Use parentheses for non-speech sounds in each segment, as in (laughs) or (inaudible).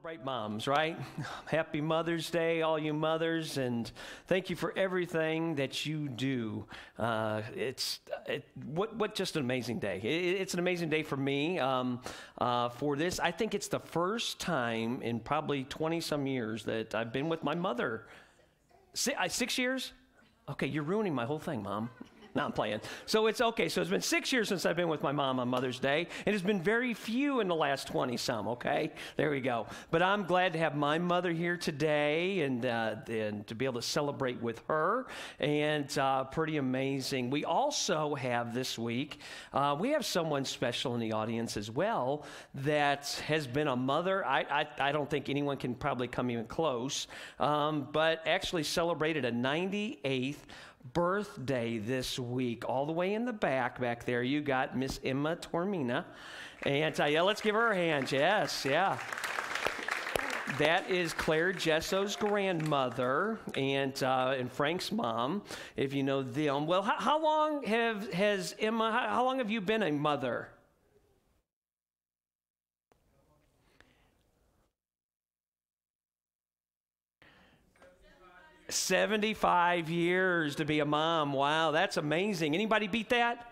Celebrate moms, right? (laughs) Happy Mother's Day, all you mothers, and thank you for everything that you do. Uh, it's it, what what just an amazing day. It, it's an amazing day for me. Um, uh, for this, I think it's the first time in probably twenty some years that I've been with my mother. Six, uh, six years? Okay, you're ruining my whole thing, mom. No, I'm playing. So it's okay. So it's been six years since I've been with my mom on Mother's Day, and it's been very few in the last 20 some, okay? There we go. But I'm glad to have my mother here today and, uh, and to be able to celebrate with her, and uh, pretty amazing. We also have this week, uh, we have someone special in the audience as well that has been a mother. I, I, I don't think anyone can probably come even close, um, but actually celebrated a 98th birthday this week. All the way in the back, back there, you got Miss Emma Tormina. And uh, yeah, let's give her a hand. Yes, yeah. That is Claire Jesso's grandmother and uh, and Frank's mom, if you know them. Well, how, how long have has Emma? How, how long have you been a mother? 75 years to be a mom. Wow, that's amazing. Anybody beat that?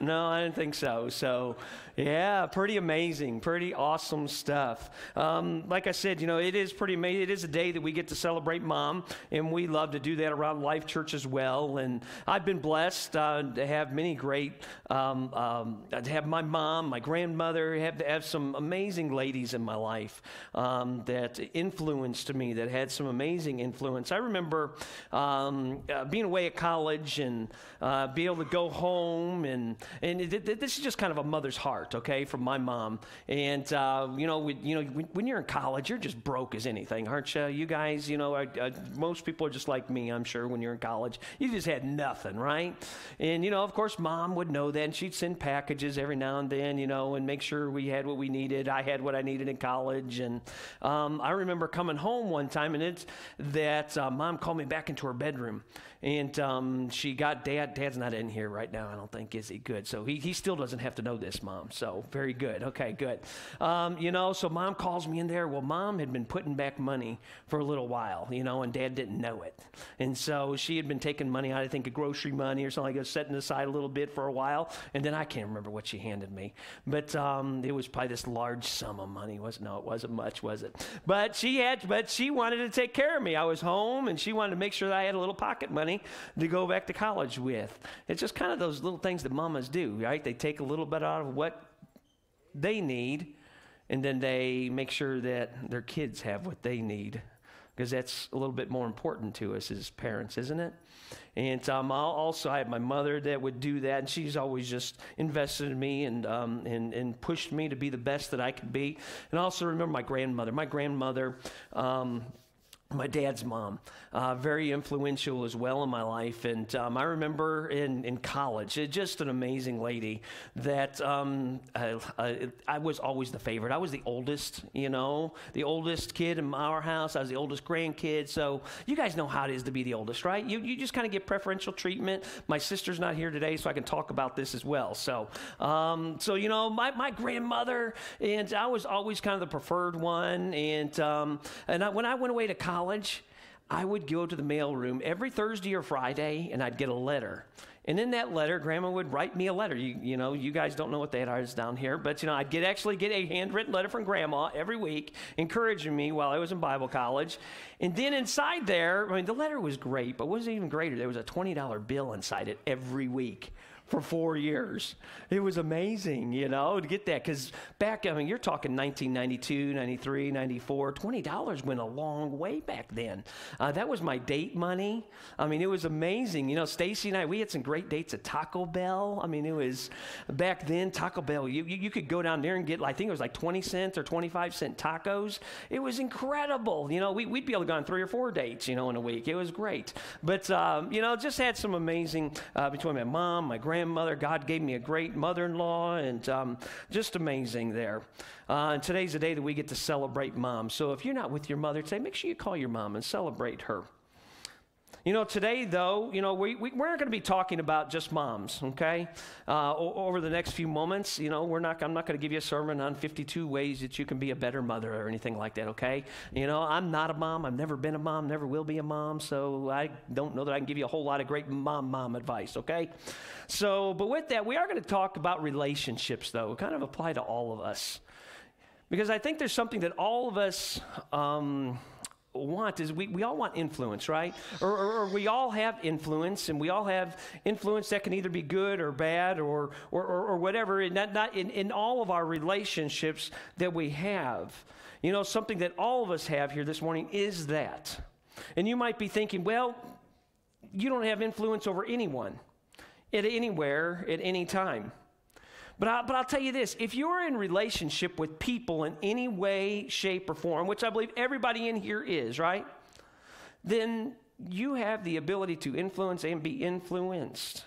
No, I didn't think so. So, yeah, pretty amazing, pretty awesome stuff. Um, like I said, you know, it is pretty amazing. It is a day that we get to celebrate mom, and we love to do that around Life Church as well. And I've been blessed uh, to have many great, um, um, to have my mom, my grandmother, have to have some amazing ladies in my life um, that influenced me, that had some amazing influence. I remember um, uh, being away at college and uh, be able to go home, and and it, it, this is just kind of a mother's heart heart, okay, from my mom. And, uh, you know, we, you know when, when, you're in college, you're just broke as anything, aren't you? You guys, you know, most people are just like me, I'm sure, when you're in college. You just had nothing, right? And, you know, of course, mom would know that, and she'd send packages every now and then, you know, and make sure we had what we needed. I had what I needed in college. And um, I remember coming home one time, and it's that uh, mom called me back into her bedroom and um, she got dad. Dad's not in here right now, I don't think, is he? Good. So he, he still doesn't have to know this, mom. So very good. Okay, good. Um, you know, so mom calls me in there. Well, mom had been putting back money for a little while, you know, and dad didn't know it. And so she had been taking money out, I think, of grocery money or something like that, setting aside a little bit for a while. And then I can't remember what she handed me. But um, it was probably this large sum of money. wasn't No, it wasn't much, was it? But she had, but she wanted to take care of me. I was home and she wanted to make sure that I had a little pocket money money to go back to college with. It's just kind of those little things that mamas do, right? They take a little bit out of what they need and then they make sure that their kids have what they need because that's a little bit more important to us as parents, isn't it? And um, also, I have my mother that would do that, and she's always just invested in me and, um, and, and pushed me to be the best that I could be. And I also remember my grandmother. My grandmother, um, my dad's mom, uh, very influential as well in my life. And um, I remember in, in college, just an amazing lady that um, I, I, I, was always the favorite. I was the oldest, you know, the oldest kid in our house. I was the oldest grandkid. So you guys know how it is to be the oldest, right? You, you just kind of get preferential treatment. My sister's not here today, so I can talk about this as well. So, um, so you know, my, my grandmother, and I was always kind of the preferred one. And, um, and I, when I went away to college, college, I would go to the mailroom every Thursday or Friday and I'd get a letter. And in that letter, Grandma would write me a letter. You, you know, you guys don't know what that is down here, but you know, I'd get actually get a handwritten letter from Grandma every week, encouraging me while I was in Bible college. And then inside there, I mean, the letter was great, but wasn't even greater? There was a twenty dollar bill inside it every week for four years. It was amazing, you know, to get that. Because back, I mean, you're talking 1992, 93, 94. $20 went a long way back then. Uh, that was my date money. I mean, it was amazing. You know, Stacy and I, we had some great dates at Taco Bell. I mean, it was back then, Taco Bell, you, you, you could go down there and get, I think it was like 20 cents or 25 cent tacos. It was incredible. You know, we, would be able to go on three or four dates, you know, in a week. It was great. But, um, you know, just had some amazing, uh, between my mom, my grandma, grandmother. God gave me a great mother in law, and um, just amazing there. Uh, and today's the day that we get to celebrate mom. So if you're not with your mother today, make sure you call your mom and celebrate her. You know, today, though, you know, we, we, we're not going to be talking about just moms, okay? Uh, over the next few moments, you know, we're not, I'm not going to give you a sermon on 52 ways that you can be a better mother or anything like that, okay? You know, I'm not a mom. I've never been a mom, never will be a mom, so I don't know that I can give you a whole lot of great mom mom advice, okay? So, but with that, we are going to talk about relationships, though, kind of apply to all of us. Because I think there's something that all of us, um, want is we, we all want influence, right? Or, or, or, we all have influence, and we all have influence that can either be good or bad or, or, or, whatever, and not, not in, in all of our relationships that we have. You know, something that all of us have here this morning is that. And you might be thinking, well, you don't have influence over anyone at anywhere at any time. But, I, but I'll tell you this if you're in relationship with people in any way, shape, or form, which I believe everybody in here is, right? Then you have the ability to influence and be influenced.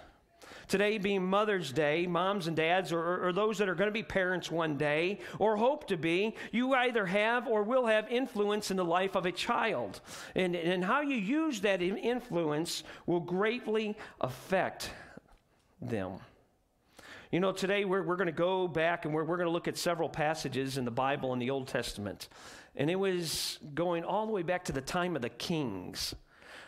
Today being Mother's Day, moms and dads, or, or those that are going to be parents one day, or hope to be, you either have or will have influence in the life of a child. And, and how you use that influence will greatly affect them. You know, today we're, we're going to go back and we're, we're going to look at several passages in the Bible in the Old Testament. And it was going all the way back to the time of the kings.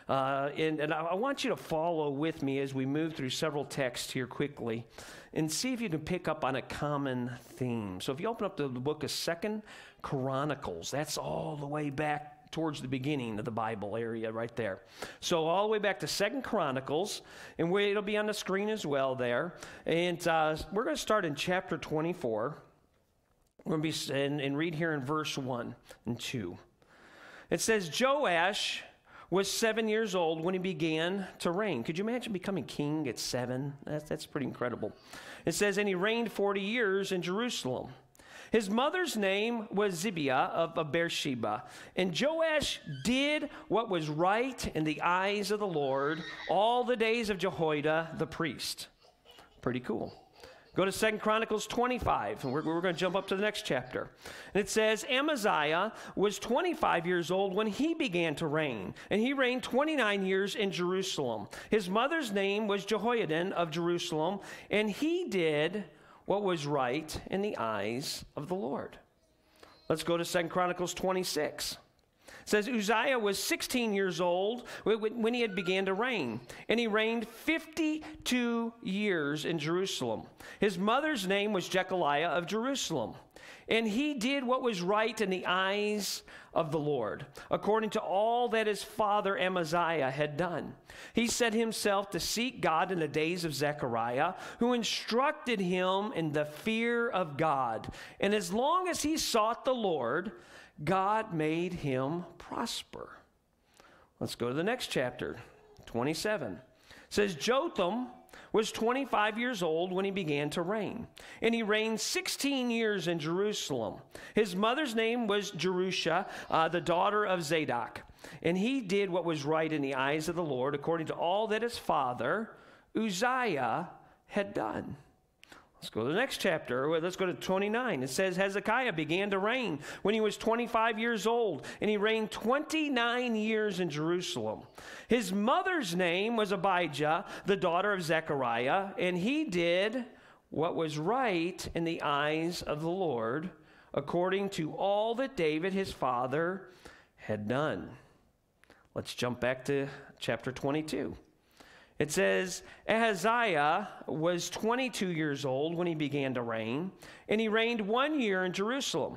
Uh, and, and I, want you to follow with me as we move through several texts here quickly and see if you can pick up on a common theme. So if you open up the book of Second Chronicles, that's all the way back towards the beginning of the Bible area right there. So all the way back to Second Chronicles, and we, it'll be on the screen as well there. And uh, we're going to start in chapter 24. We're going to be and, and read here in verse 1 and 2. It says, Joash was seven years old when he began to reign. Could you imagine becoming king at seven? That's, that's pretty incredible. It says, and he reigned 40 years in Jerusalem. His mother's name was Zibiah of, of Beersheba. And Joash did what was right in the eyes of the Lord all the days of Jehoiada the priest. Pretty cool. Go to Second Chronicles 25, and we're, we're going to jump up to the next chapter. And it says, Amaziah was 25 years old when he began to reign, and he reigned 29 years in Jerusalem. His mother's name was Jehoaddan of Jerusalem, and he did what was right in the eyes of the Lord. Let's go to Second Chronicles 26. Says Uzziah was 16 years old when he had began to reign, and he reigned 52 years in Jerusalem. His mother's name was Jecoliah of Jerusalem. And he did what was right in the eyes of the Lord, according to all that his father Amaziah had done. He set himself to seek God in the days of Zechariah, who instructed him in the fear of God. And as long as he sought the Lord, God made him prosper. Let's go to the next chapter, 27. It says Jotham was 25 years old when he began to reign, and he reigned 16 years in Jerusalem. His mother's name was Jerusha, uh, the daughter of Zadok, and he did what was right in the eyes of the Lord, according to all that his father Uzziah had done. Let's go to the next chapter. Let's go to 29. It says Hezekiah began to reign when he was 25 years old, and he reigned 29 years in Jerusalem. His mother's name was Abijah, the daughter of Zechariah, and he did what was right in the eyes of the Lord, according to all that David his father had done. Let's jump back to chapter 22. It says, Ahaziah was 22 years old when he began to reign, and he reigned one year in Jerusalem.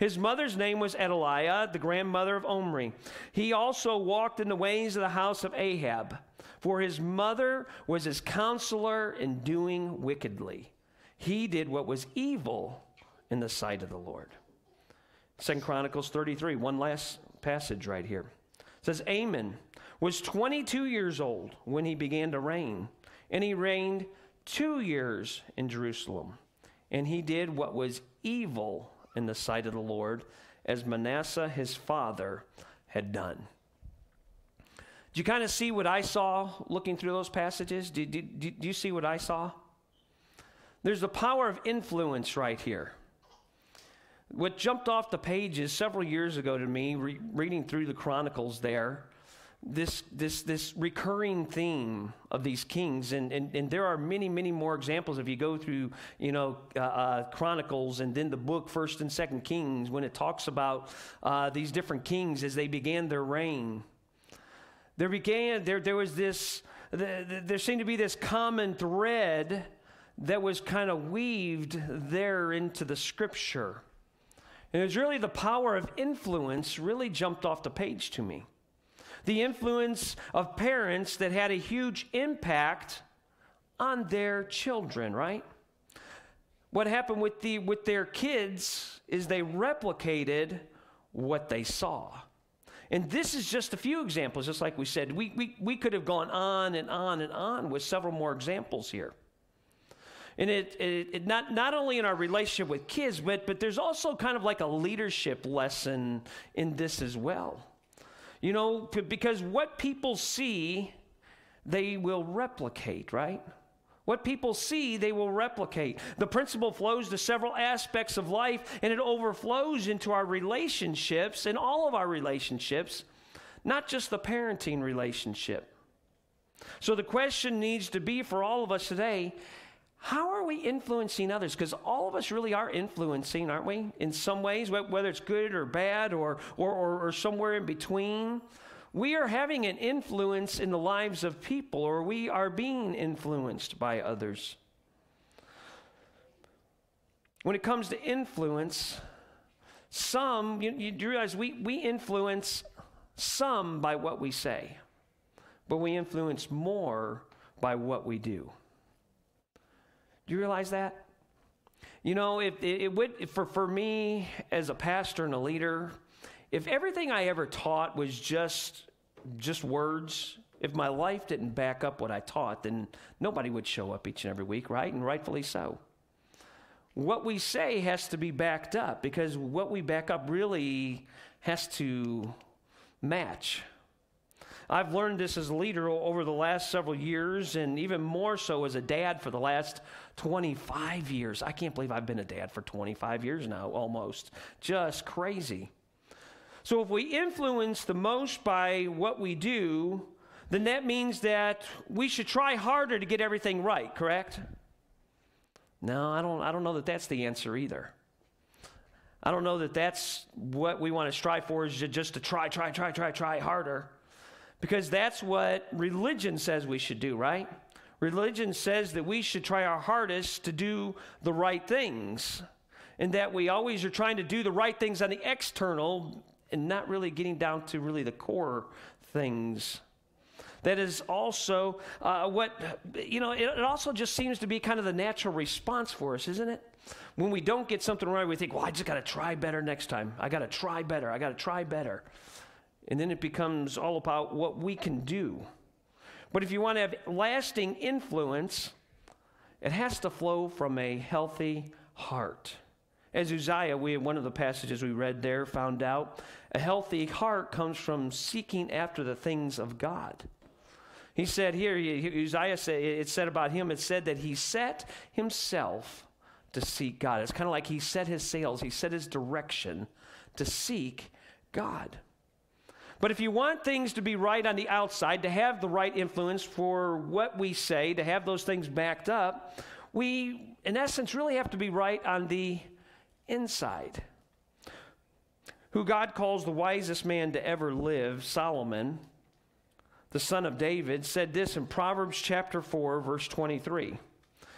His mother's name was Athaliah, the grandmother of Omri. He also walked in the ways of the house of Ahab, for his mother was his counselor in doing wickedly. He did what was evil in the sight of the Lord. Second Chronicles 33, one last passage right here. It says, Amon was 22 years old when he began to reign, and he reigned two years in Jerusalem. And he did what was evil in the sight of the Lord, as Manasseh his father had done. Do you kind of see what I saw looking through those passages? Do, do, do, you see what I saw? There's the power of influence right here. What jumped off the pages several years ago to me, re- reading through the Chronicles there, this, this, this recurring theme of these kings, and, and, and there are many, many more examples if you go through, you know, uh, uh, Chronicles and then the book First and Second Kings when it talks about uh, these different kings as they began their reign. There began, there, there was this, there, there seemed to be this common thread that was kind of weaved there into the scripture. And it was really the power of influence really jumped off the page to me the influence of parents that had a huge impact on their children, right? What happened with, the, with their kids is they replicated what they saw. And this is just a few examples, just like we said. We, we, we could have gone on and on and on with several more examples here. And it, it, it, not, not only in our relationship with kids, but, but there's also kind of like a leadership lesson in this as well. You know, because what people see, they will replicate, right? What people see, they will replicate. The principle flows to several aspects of life and it overflows into our relationships and all of our relationships, not just the parenting relationship. So the question needs to be for all of us today how are we influencing others? Because all of us really are influencing, aren't we? In some ways, whether it's good or bad or, or, or, or somewhere in between. We are having an influence in the lives of people, or we are being influenced by others. When it comes to influence, some, you, you realize we, we influence some by what we say, but we influence more by what we do. Do you realize that? You know, if it, it would for for me as a pastor and a leader, if everything I ever taught was just just words, if my life didn't back up what I taught, then nobody would show up each and every week, right? And rightfully so. What we say has to be backed up because what we back up really has to match I've learned this as a leader over the last several years, and even more so as a dad for the last 25 years. I can't believe I've been a dad for 25 years now, almost. Just crazy. So, if we influence the most by what we do, then that means that we should try harder to get everything right, correct? No, I don't, I don't know that that's the answer either. I don't know that that's what we want to strive for is just to try, try, try, try, try harder. Because that's what religion says we should do, right? Religion says that we should try our hardest to do the right things, and that we always are trying to do the right things on the external and not really getting down to really the core things. That is also uh, what, you know, it, it also just seems to be kind of the natural response for us, isn't it? When we don't get something right, we think, well, I just got to try better next time. I got to try better. I got to try better. And then it becomes all about what we can do. But if you want to have lasting influence, it has to flow from a healthy heart. As Uzziah, we one of the passages we read there found out, a healthy heart comes from seeking after the things of God. He said here, Uzziah said, it said about him, it said that he set himself to seek God. It's kind of like he set his sails, he set his direction to seek God. But if you want things to be right on the outside, to have the right influence for what we say, to have those things backed up, we, in essence, really have to be right on the inside. Who God calls the wisest man to ever live, Solomon, the son of David, said this in Proverbs chapter 4, verse 23.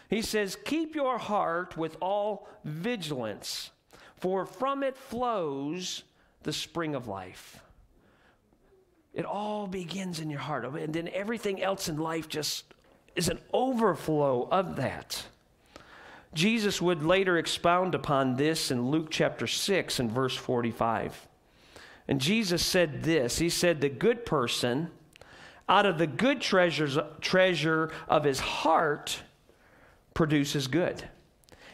He says, Keep your heart with all vigilance, for from it flows the spring of life. It all begins in your heart. And then everything else in life just is an overflow of that. Jesus would later expound upon this in Luke chapter 6 and verse 45. And Jesus said this He said, The good person, out of the good treasures, treasure of his heart, produces good.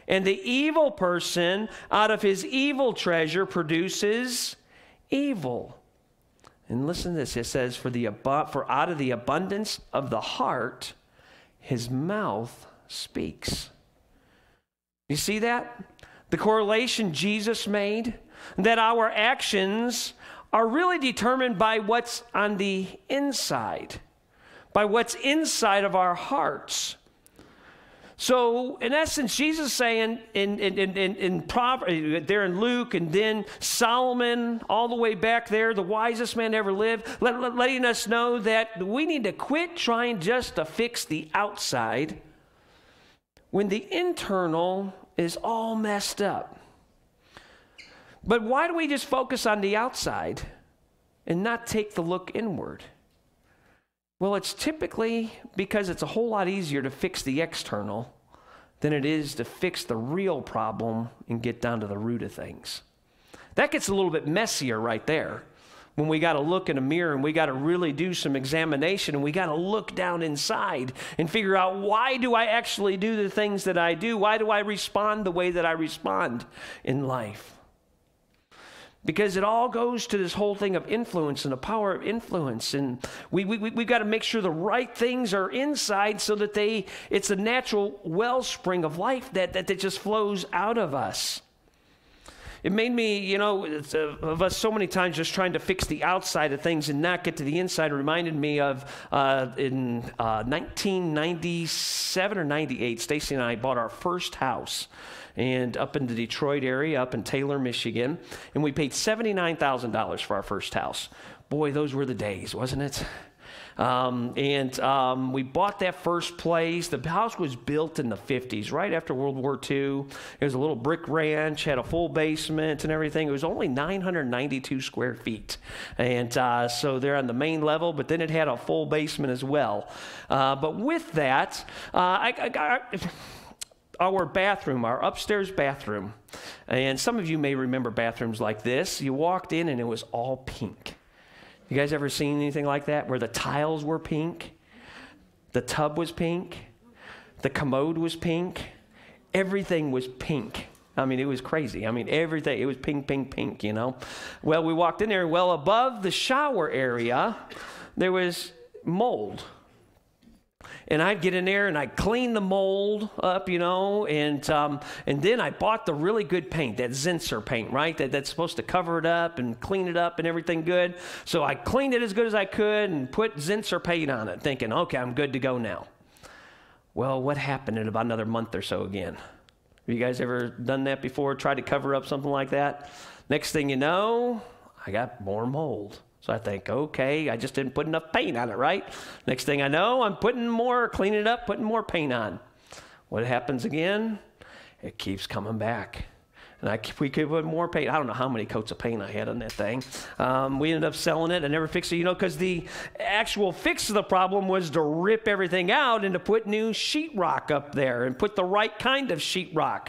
And the evil person, out of his evil treasure, produces evil. And listen to this. It says, for, the, for out of the abundance of the heart, his mouth speaks. You see that? The correlation Jesus made? That our actions are really determined by what's on the inside, by what's inside of our hearts. So, in essence, Jesus saying in, in, in, in, in Proverbs, uh, there in Luke, and then Solomon, all the way back there, the wisest man ever lived, let, let, letting us know that we need to quit trying just to fix the outside when the internal is all messed up. But why do we just focus on the outside and not take the look inward? Well, it's typically because it's a whole lot easier to fix the external than it is to fix the real problem and get down to the root of things. That gets a little bit messier right there when we got to look in a mirror and we got to really do some examination and we got to look down inside and figure out why do I actually do the things that I do? Why do I respond the way that I respond in life? Because it all goes to this whole thing of influence and the power of influence. And we, we, we've got to make sure the right things are inside so that they it's a natural wellspring of life that, that, that just flows out of us. It made me you know uh, of us so many times just trying to fix the outside of things and not get to the inside. It reminded me of uh, in uh, 1997 or 98 stacy and i bought our first house and up in the Detroit area, up in Taylor, Michigan. And we paid $79,000 for our first house. Boy, those were the days, wasn't it? Um, and um, we bought that first place. The house was built in the 50s, right after World War II. It was a little brick ranch, had a full basement and everything. It was only 992 square feet. And uh, so they're on the main level, but then it had a full basement as well. Uh, but with that, uh, I, I, our bathroom, our upstairs bathroom, and some of you may remember bathrooms like this. You walked in and it was all pink. You guys ever seen anything like that where the tiles were pink, the tub was pink, the commode was pink, everything was pink. I mean, it was crazy. I mean, everything, it was pink, pink, pink, you know. Well, we walked in there, well, above the shower area, there was mold and I'd get in there and I'd clean the mold up, you know, and um, and then I bought the really good paint, that Zinsser paint, right? That, that's supposed to cover it up and clean it up and everything good. So I cleaned it as good as I could and put Zinsser paint on it, thinking, okay, I'm good to go now. Well, what happened in about another month or so again? Have you guys ever done that before? Tried to cover up something like that? Next thing you know, I got more mold. So I think, okay, I just didn't put enough paint on it, right? Next thing I know, I'm putting more, cleaning it up, putting more paint on. What happens again? It keeps coming back. And I, we could put more paint. I don't know how many coats of paint I had on that thing. Um, we ended up selling it. I never fixed it, you know, because the actual fix of the problem was to rip everything out and to put new sheetrock up there and put the right kind of sheetrock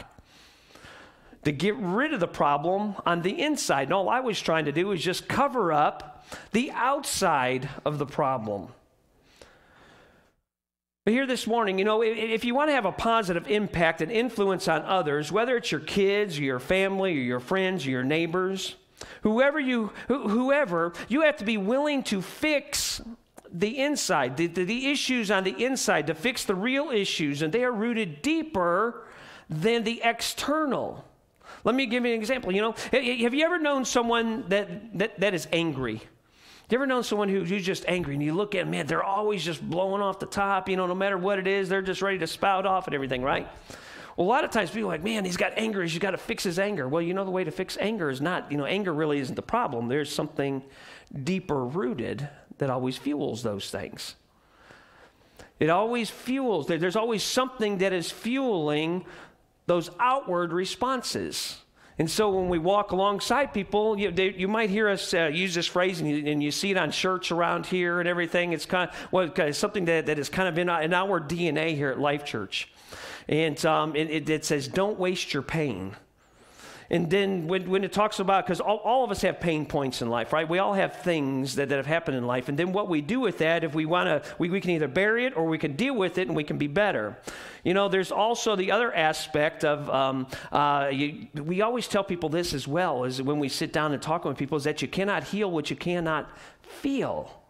to get rid of the problem on the inside. And all I was trying to do was just cover up the outside of the problem. But here this morning, you know, if you want to have a positive impact and influence on others, whether it's your kids or your family or your friends or your neighbors, whoever you, whoever, you have to be willing to fix the inside, the, the, the issues on the inside, to fix the real issues, and they are rooted deeper than the external. Let me give you an example. You know, have you ever known someone that, that, that is angry? You ever known someone who, who's just angry and you look at them, man, they're always just blowing off the top, you know, no matter what it is, they're just ready to spout off and everything, right? Well, a lot of times people are like, man, he's got anger, he's got to fix his anger. Well, you know, the way to fix anger is not, you know, anger really isn't the problem. There's something deeper rooted that always fuels those things. It always fuels, there's always something that is fueling those outward responses. And so when we walk alongside people, you, they, you might hear us uh, use this phrase, and you, and you, see it on shirts around here and everything. It's kind of well, something that, that is kind of in our, in our DNA here at Life Church. And um, it, it says, don't waste your pain. And then when, when it talks about, because all, all of us have pain points in life, right? We all have things that, that have happened in life. And then what we do with that, if we want to, we, we can either bury it or we can deal with it and we can be better. You know, there's also the other aspect of, um, uh, you, we always tell people this as well, is when we sit down and talk with people, is that you cannot heal what you cannot feel.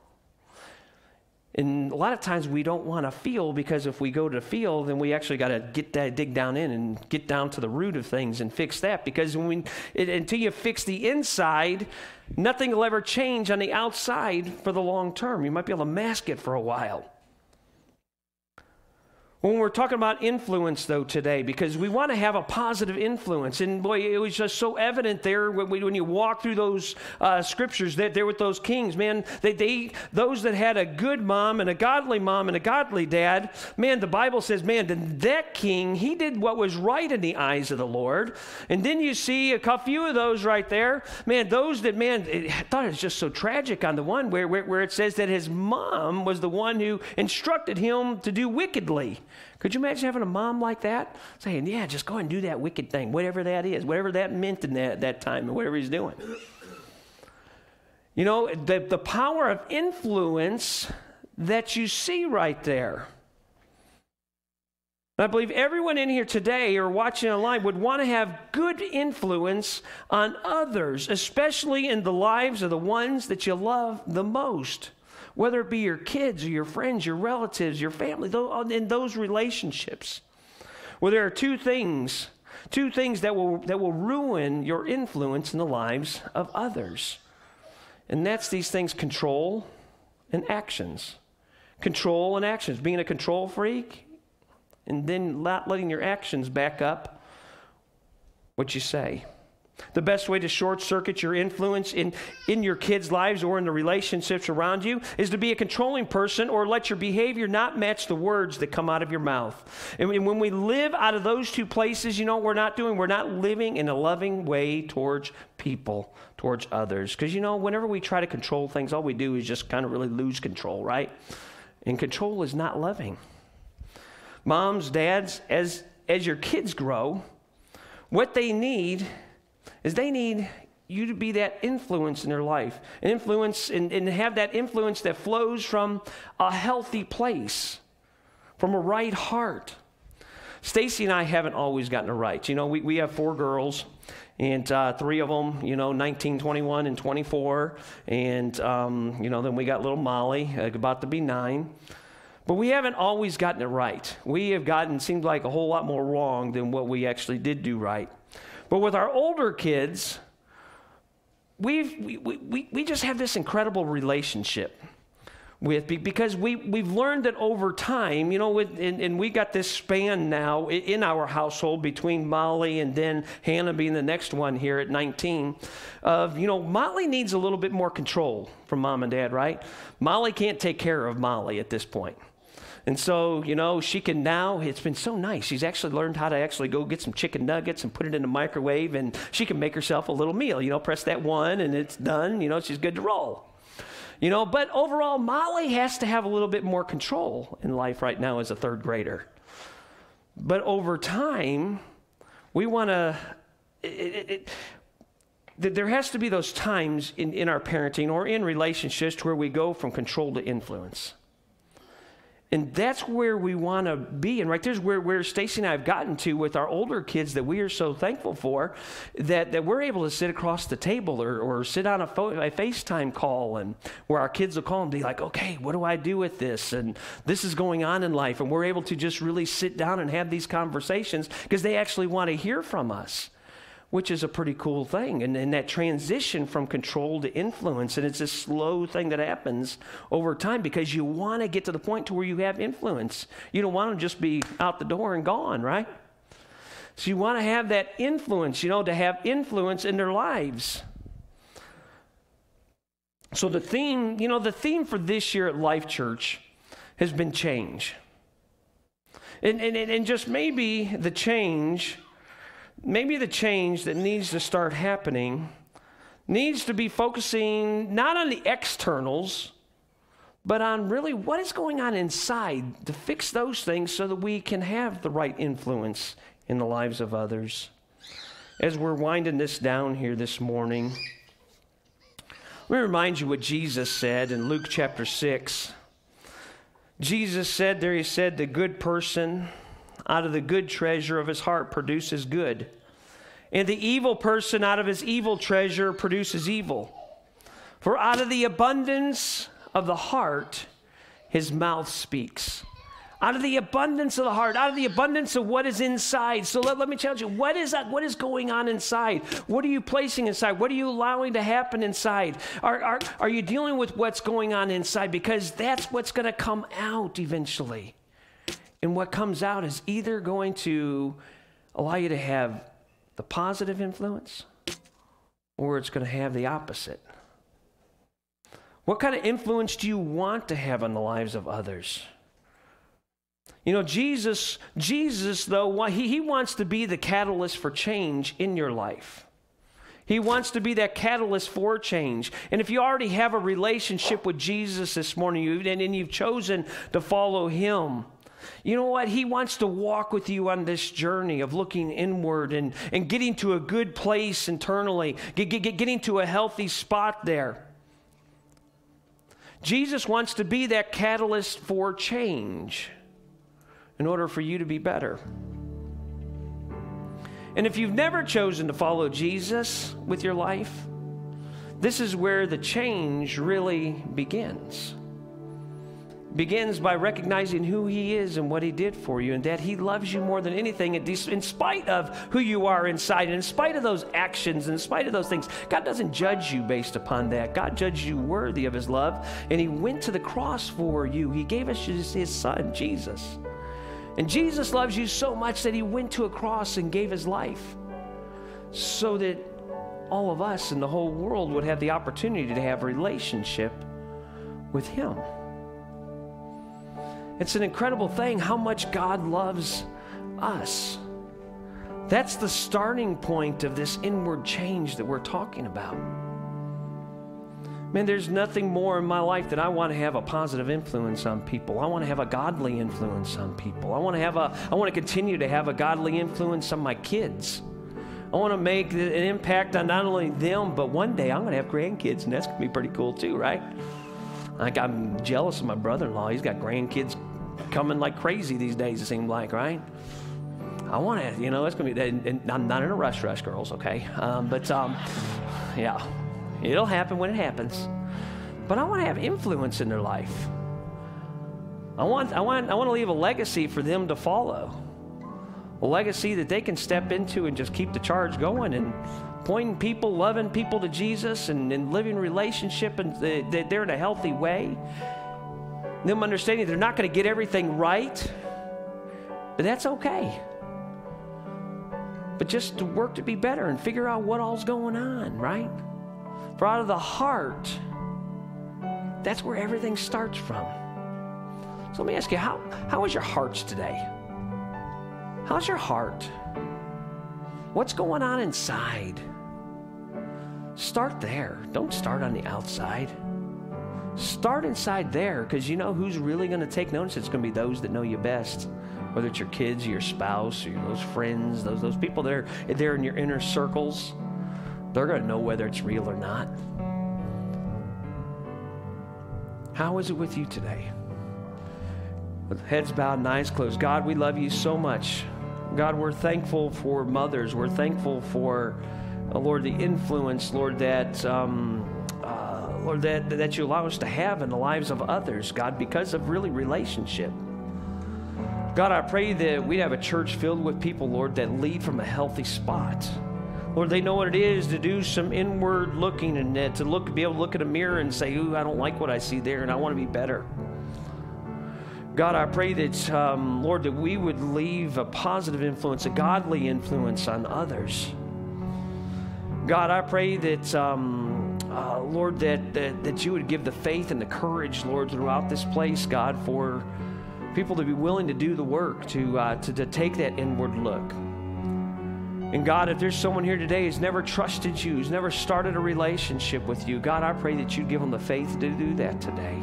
And a lot of times we don't want to feel because if we go to feel, then we actually got to get that, dig down in and get down to the root of things and fix that. Because when it, until you fix the inside, nothing will ever change on the outside for the long term. You might be able to mask it for a while. When we're talking about influence, though, today, because we want to have a positive influence. And boy, it was just so evident there when, we, when you walk through those uh, scriptures that there with those kings, man, they, they, those that had a good mom and a godly mom and a godly dad, man, the Bible says, man, that king, he did what was right in the eyes of the Lord. And then you see a few of those right there, man, those that, man, I thought it was just so tragic on the one where, where, where it says that his mom was the one who instructed him to do wickedly. Could you imagine having a mom like that? Saying, yeah, just go and do that wicked thing, whatever that is, whatever that meant in that, that time, and whatever he's doing. You know, the, the power of influence that you see right there. I believe everyone in here today or watching online would want to have good influence on others, especially in the lives of the ones that you love the most whether it be your kids or your friends, your relatives, your family, in those relationships. Well, there are two things, two things that will, that will ruin your influence in the lives of others. And that's these things control and actions. Control and actions. Being a control freak and then not letting your actions back up what you say. The best way to short circuit your influence in, in your kids' lives or in the relationships around you is to be a controlling person or let your behavior not match the words that come out of your mouth. And when we live out of those two places, you know we're not doing? We're not living in a loving way towards people, towards others. Because, you know, whenever we try to control things, all we do is just kind of really lose control, right? And control is not loving. Moms, dads, as, as your kids grow, what they need is they need you to be that influence in their life, influence and, and have that influence that flows from a healthy place, from a right heart. Stacy and I haven't always gotten it right. You know, we, we have four girls, and uh, three of them, you know, 19, 21, and 24. And, um, you know, then we got little Molly, uh, about to be nine. But we haven't always gotten it right. We have gotten, seemed like a whole lot more wrong than what we actually did do right. But with our older kids, we've, we, we, we just have this incredible relationship with because we, we've learned that over time, you know, with, and, and, we got this span now in our household between Molly and then Hannah being the next one here at 19 of, you know, Molly needs a little bit more control from mom and dad, right? Molly can't take care of Molly at this point. And so, you know, she can now, it's been so nice. She's actually learned how to actually go get some chicken nuggets and put it in the microwave, and she can make herself a little meal. You know, press that one and it's done. You know, she's good to roll. You know, but overall, Molly has to have a little bit more control in life right now as a third grader. But over time, we want to. There has to be those times in, in our parenting or in relationships where we go from control to influence. And that's where we want to be. And right there's where, where Stacy and I have gotten to with our older kids that we are so thankful for that, that we're able to sit across the table or, or sit on a, a FaceTime call and where our kids will call and be like, okay, what do I do with this? And this is going on in life. And we're able to just really sit down and have these conversations because they actually want to hear from us which is a pretty cool thing. And, and that transition from control to influence, and it's a slow thing that happens over time because you want to get to the point to where you have influence. You don't want to just be out the door and gone, right? So you want to have that influence, you know, to have influence in their lives. So the theme, you know, the theme for this year at Life Church has been change. And, and, and just maybe the change maybe the change that needs to start happening needs to be focusing not on the externals, but on really what is going on inside to fix those things so that we can have the right influence in the lives of others. As we're winding this down here this morning, let me remind you what Jesus said in Luke chapter 6. Jesus said there, He said, the good person out of the good treasure of his heart produces good. And the evil person out of his evil treasure produces evil. For out of the abundance of the heart, his mouth speaks. Out of the abundance of the heart, out of the abundance of what is inside. So let, let me challenge you what is? What is going on inside? What are you placing inside? What are you allowing to happen inside? Are, are, are you dealing with what's going on inside? Because that's what's going to come out eventually. And what comes out is either going to allow you to have the positive influence or it's going to have the opposite. What kind of influence do you want to have on the lives of others? You know, Jesus, Jesus, though, he, he wants to be the catalyst for change in your life. He wants to be that catalyst for change. And if you already have a relationship with Jesus this morning and, and you've chosen to follow him, you know what? He wants to walk with you on this journey of looking inward and, and getting to a good place internally, get, get, getting to a healthy spot there. Jesus wants to be that catalyst for change in order for you to be better. And if you've never chosen to follow Jesus with your life, this is where the change really begins begins by recognizing who He is and what He did for you, and that He loves you more than anything, in spite of who you are inside, and in spite of those actions, in spite of those things. God doesn't judge you based upon that. God judges you worthy of His love, and He went to the cross for you. He gave us His, his Son, Jesus. And Jesus loves you so much that He went to a cross and gave His life so that all of us in the whole world would have the opportunity to have a relationship with Him. It's an incredible thing how much God loves us. That's the starting point of this inward change that we're talking about. Man, there's nothing more in my life that I want to have a positive influence on people. I want to have a godly influence on people. I want to have a I want to continue to have a godly influence on my kids. I want to make an impact on not only them, but one day I'm going to have grandkids, and that's going to be pretty cool too, right? Like I'm jealous of my brother-in-law. He's got grandkids coming like crazy these days. It seems like, right? I want to, you know, it's gonna be. And I'm not in a rush, rush, girls. Okay, um, but um, yeah, it'll happen when it happens. But I want to have influence in their life. I want, I want, I want to leave a legacy for them to follow. A legacy that they can step into and just keep the charge going and pointing people, loving people to Jesus, and, and living relationship, and they're in a healthy way them understanding they're not going to get everything right, but that's okay. But just to work to be better and figure out what all's going on, right? For out of the heart, that's where everything starts from. So let me ask you, how, how is your hearts today? How's your heart? What's going on inside? Start there. Don't start on the outside. Start inside there because you know who's really going to take notice? It's going to be those that know you best. Whether it's your kids, or your spouse, or those friends, those, those people that are there in your inner circles, they're going to know whether it's real or not. How is it with you today? With heads bowed and eyes closed. God, we love you so much. God, we're thankful for mothers. We're thankful for, uh, Lord, the influence, Lord, that. Um, Lord, that, that you allow us to have in the lives of others, God, because of really relationship. God, I pray that we have a church filled with people, Lord, that lead from a healthy spot. Lord, they know what it is to do some inward looking and to look, be able to look at a mirror and say, "Ooh, I don't like what I see there, and I want to be better." God, I pray that, um, Lord, that we would leave a positive influence, a godly influence on others. God, I pray that. Um, uh, Lord, that, that, that you would give the faith and the courage, Lord, throughout this place, God, for people to be willing to do the work, to, uh, to, to take that inward look. And God, if there's someone here today who's never trusted you, who's never started a relationship with you, God, I pray that you'd give them the faith to do that today.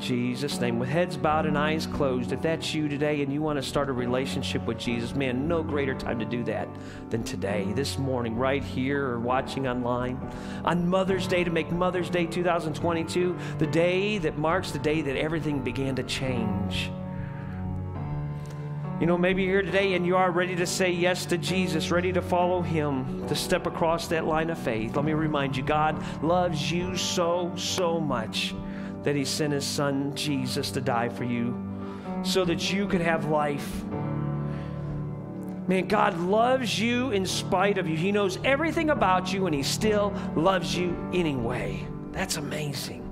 Jesus' name, with heads bowed and eyes closed, if that's you today and you want to start a relationship with Jesus, man, no greater time to do that than today, this morning, right here or watching online. On Mother's Day, to make Mother's Day 2022 the day that marks the day that everything began to change. You know, maybe you're here today and you are ready to say yes to Jesus, ready to follow Him, to step across that line of faith. Let me remind you, God loves you so, so much that He sent His Son Jesus to die for you so that you could have life. Man, God loves you in spite of you. He knows everything about you and He still loves you anyway. That's amazing.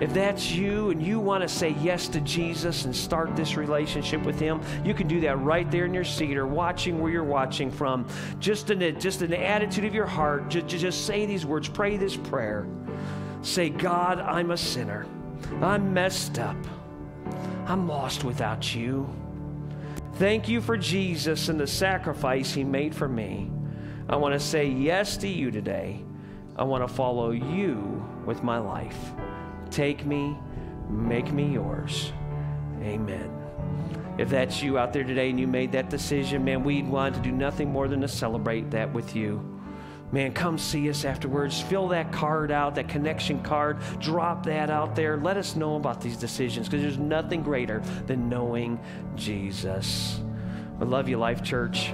If that's you and you want to say yes to Jesus and start this relationship with Him, you can do that right there in your seat or watching where you're watching from. Just in, a, just in the attitude of your heart, just, just say these words, pray this prayer. Say, God, I'm a sinner. I'm messed up. I'm lost without you. Thank you for Jesus and the sacrifice He made for me. I want to say yes to you today. I want to follow you with my life. Take me, make me yours. Amen. If that's you out there today and you made that decision, man, we'd want to do nothing more than to celebrate that with you. Man, come see us afterwards. Fill that card out, that connection card. Drop that out there. Let us know about these decisions because there's nothing greater than knowing Jesus. I love you, Life Church.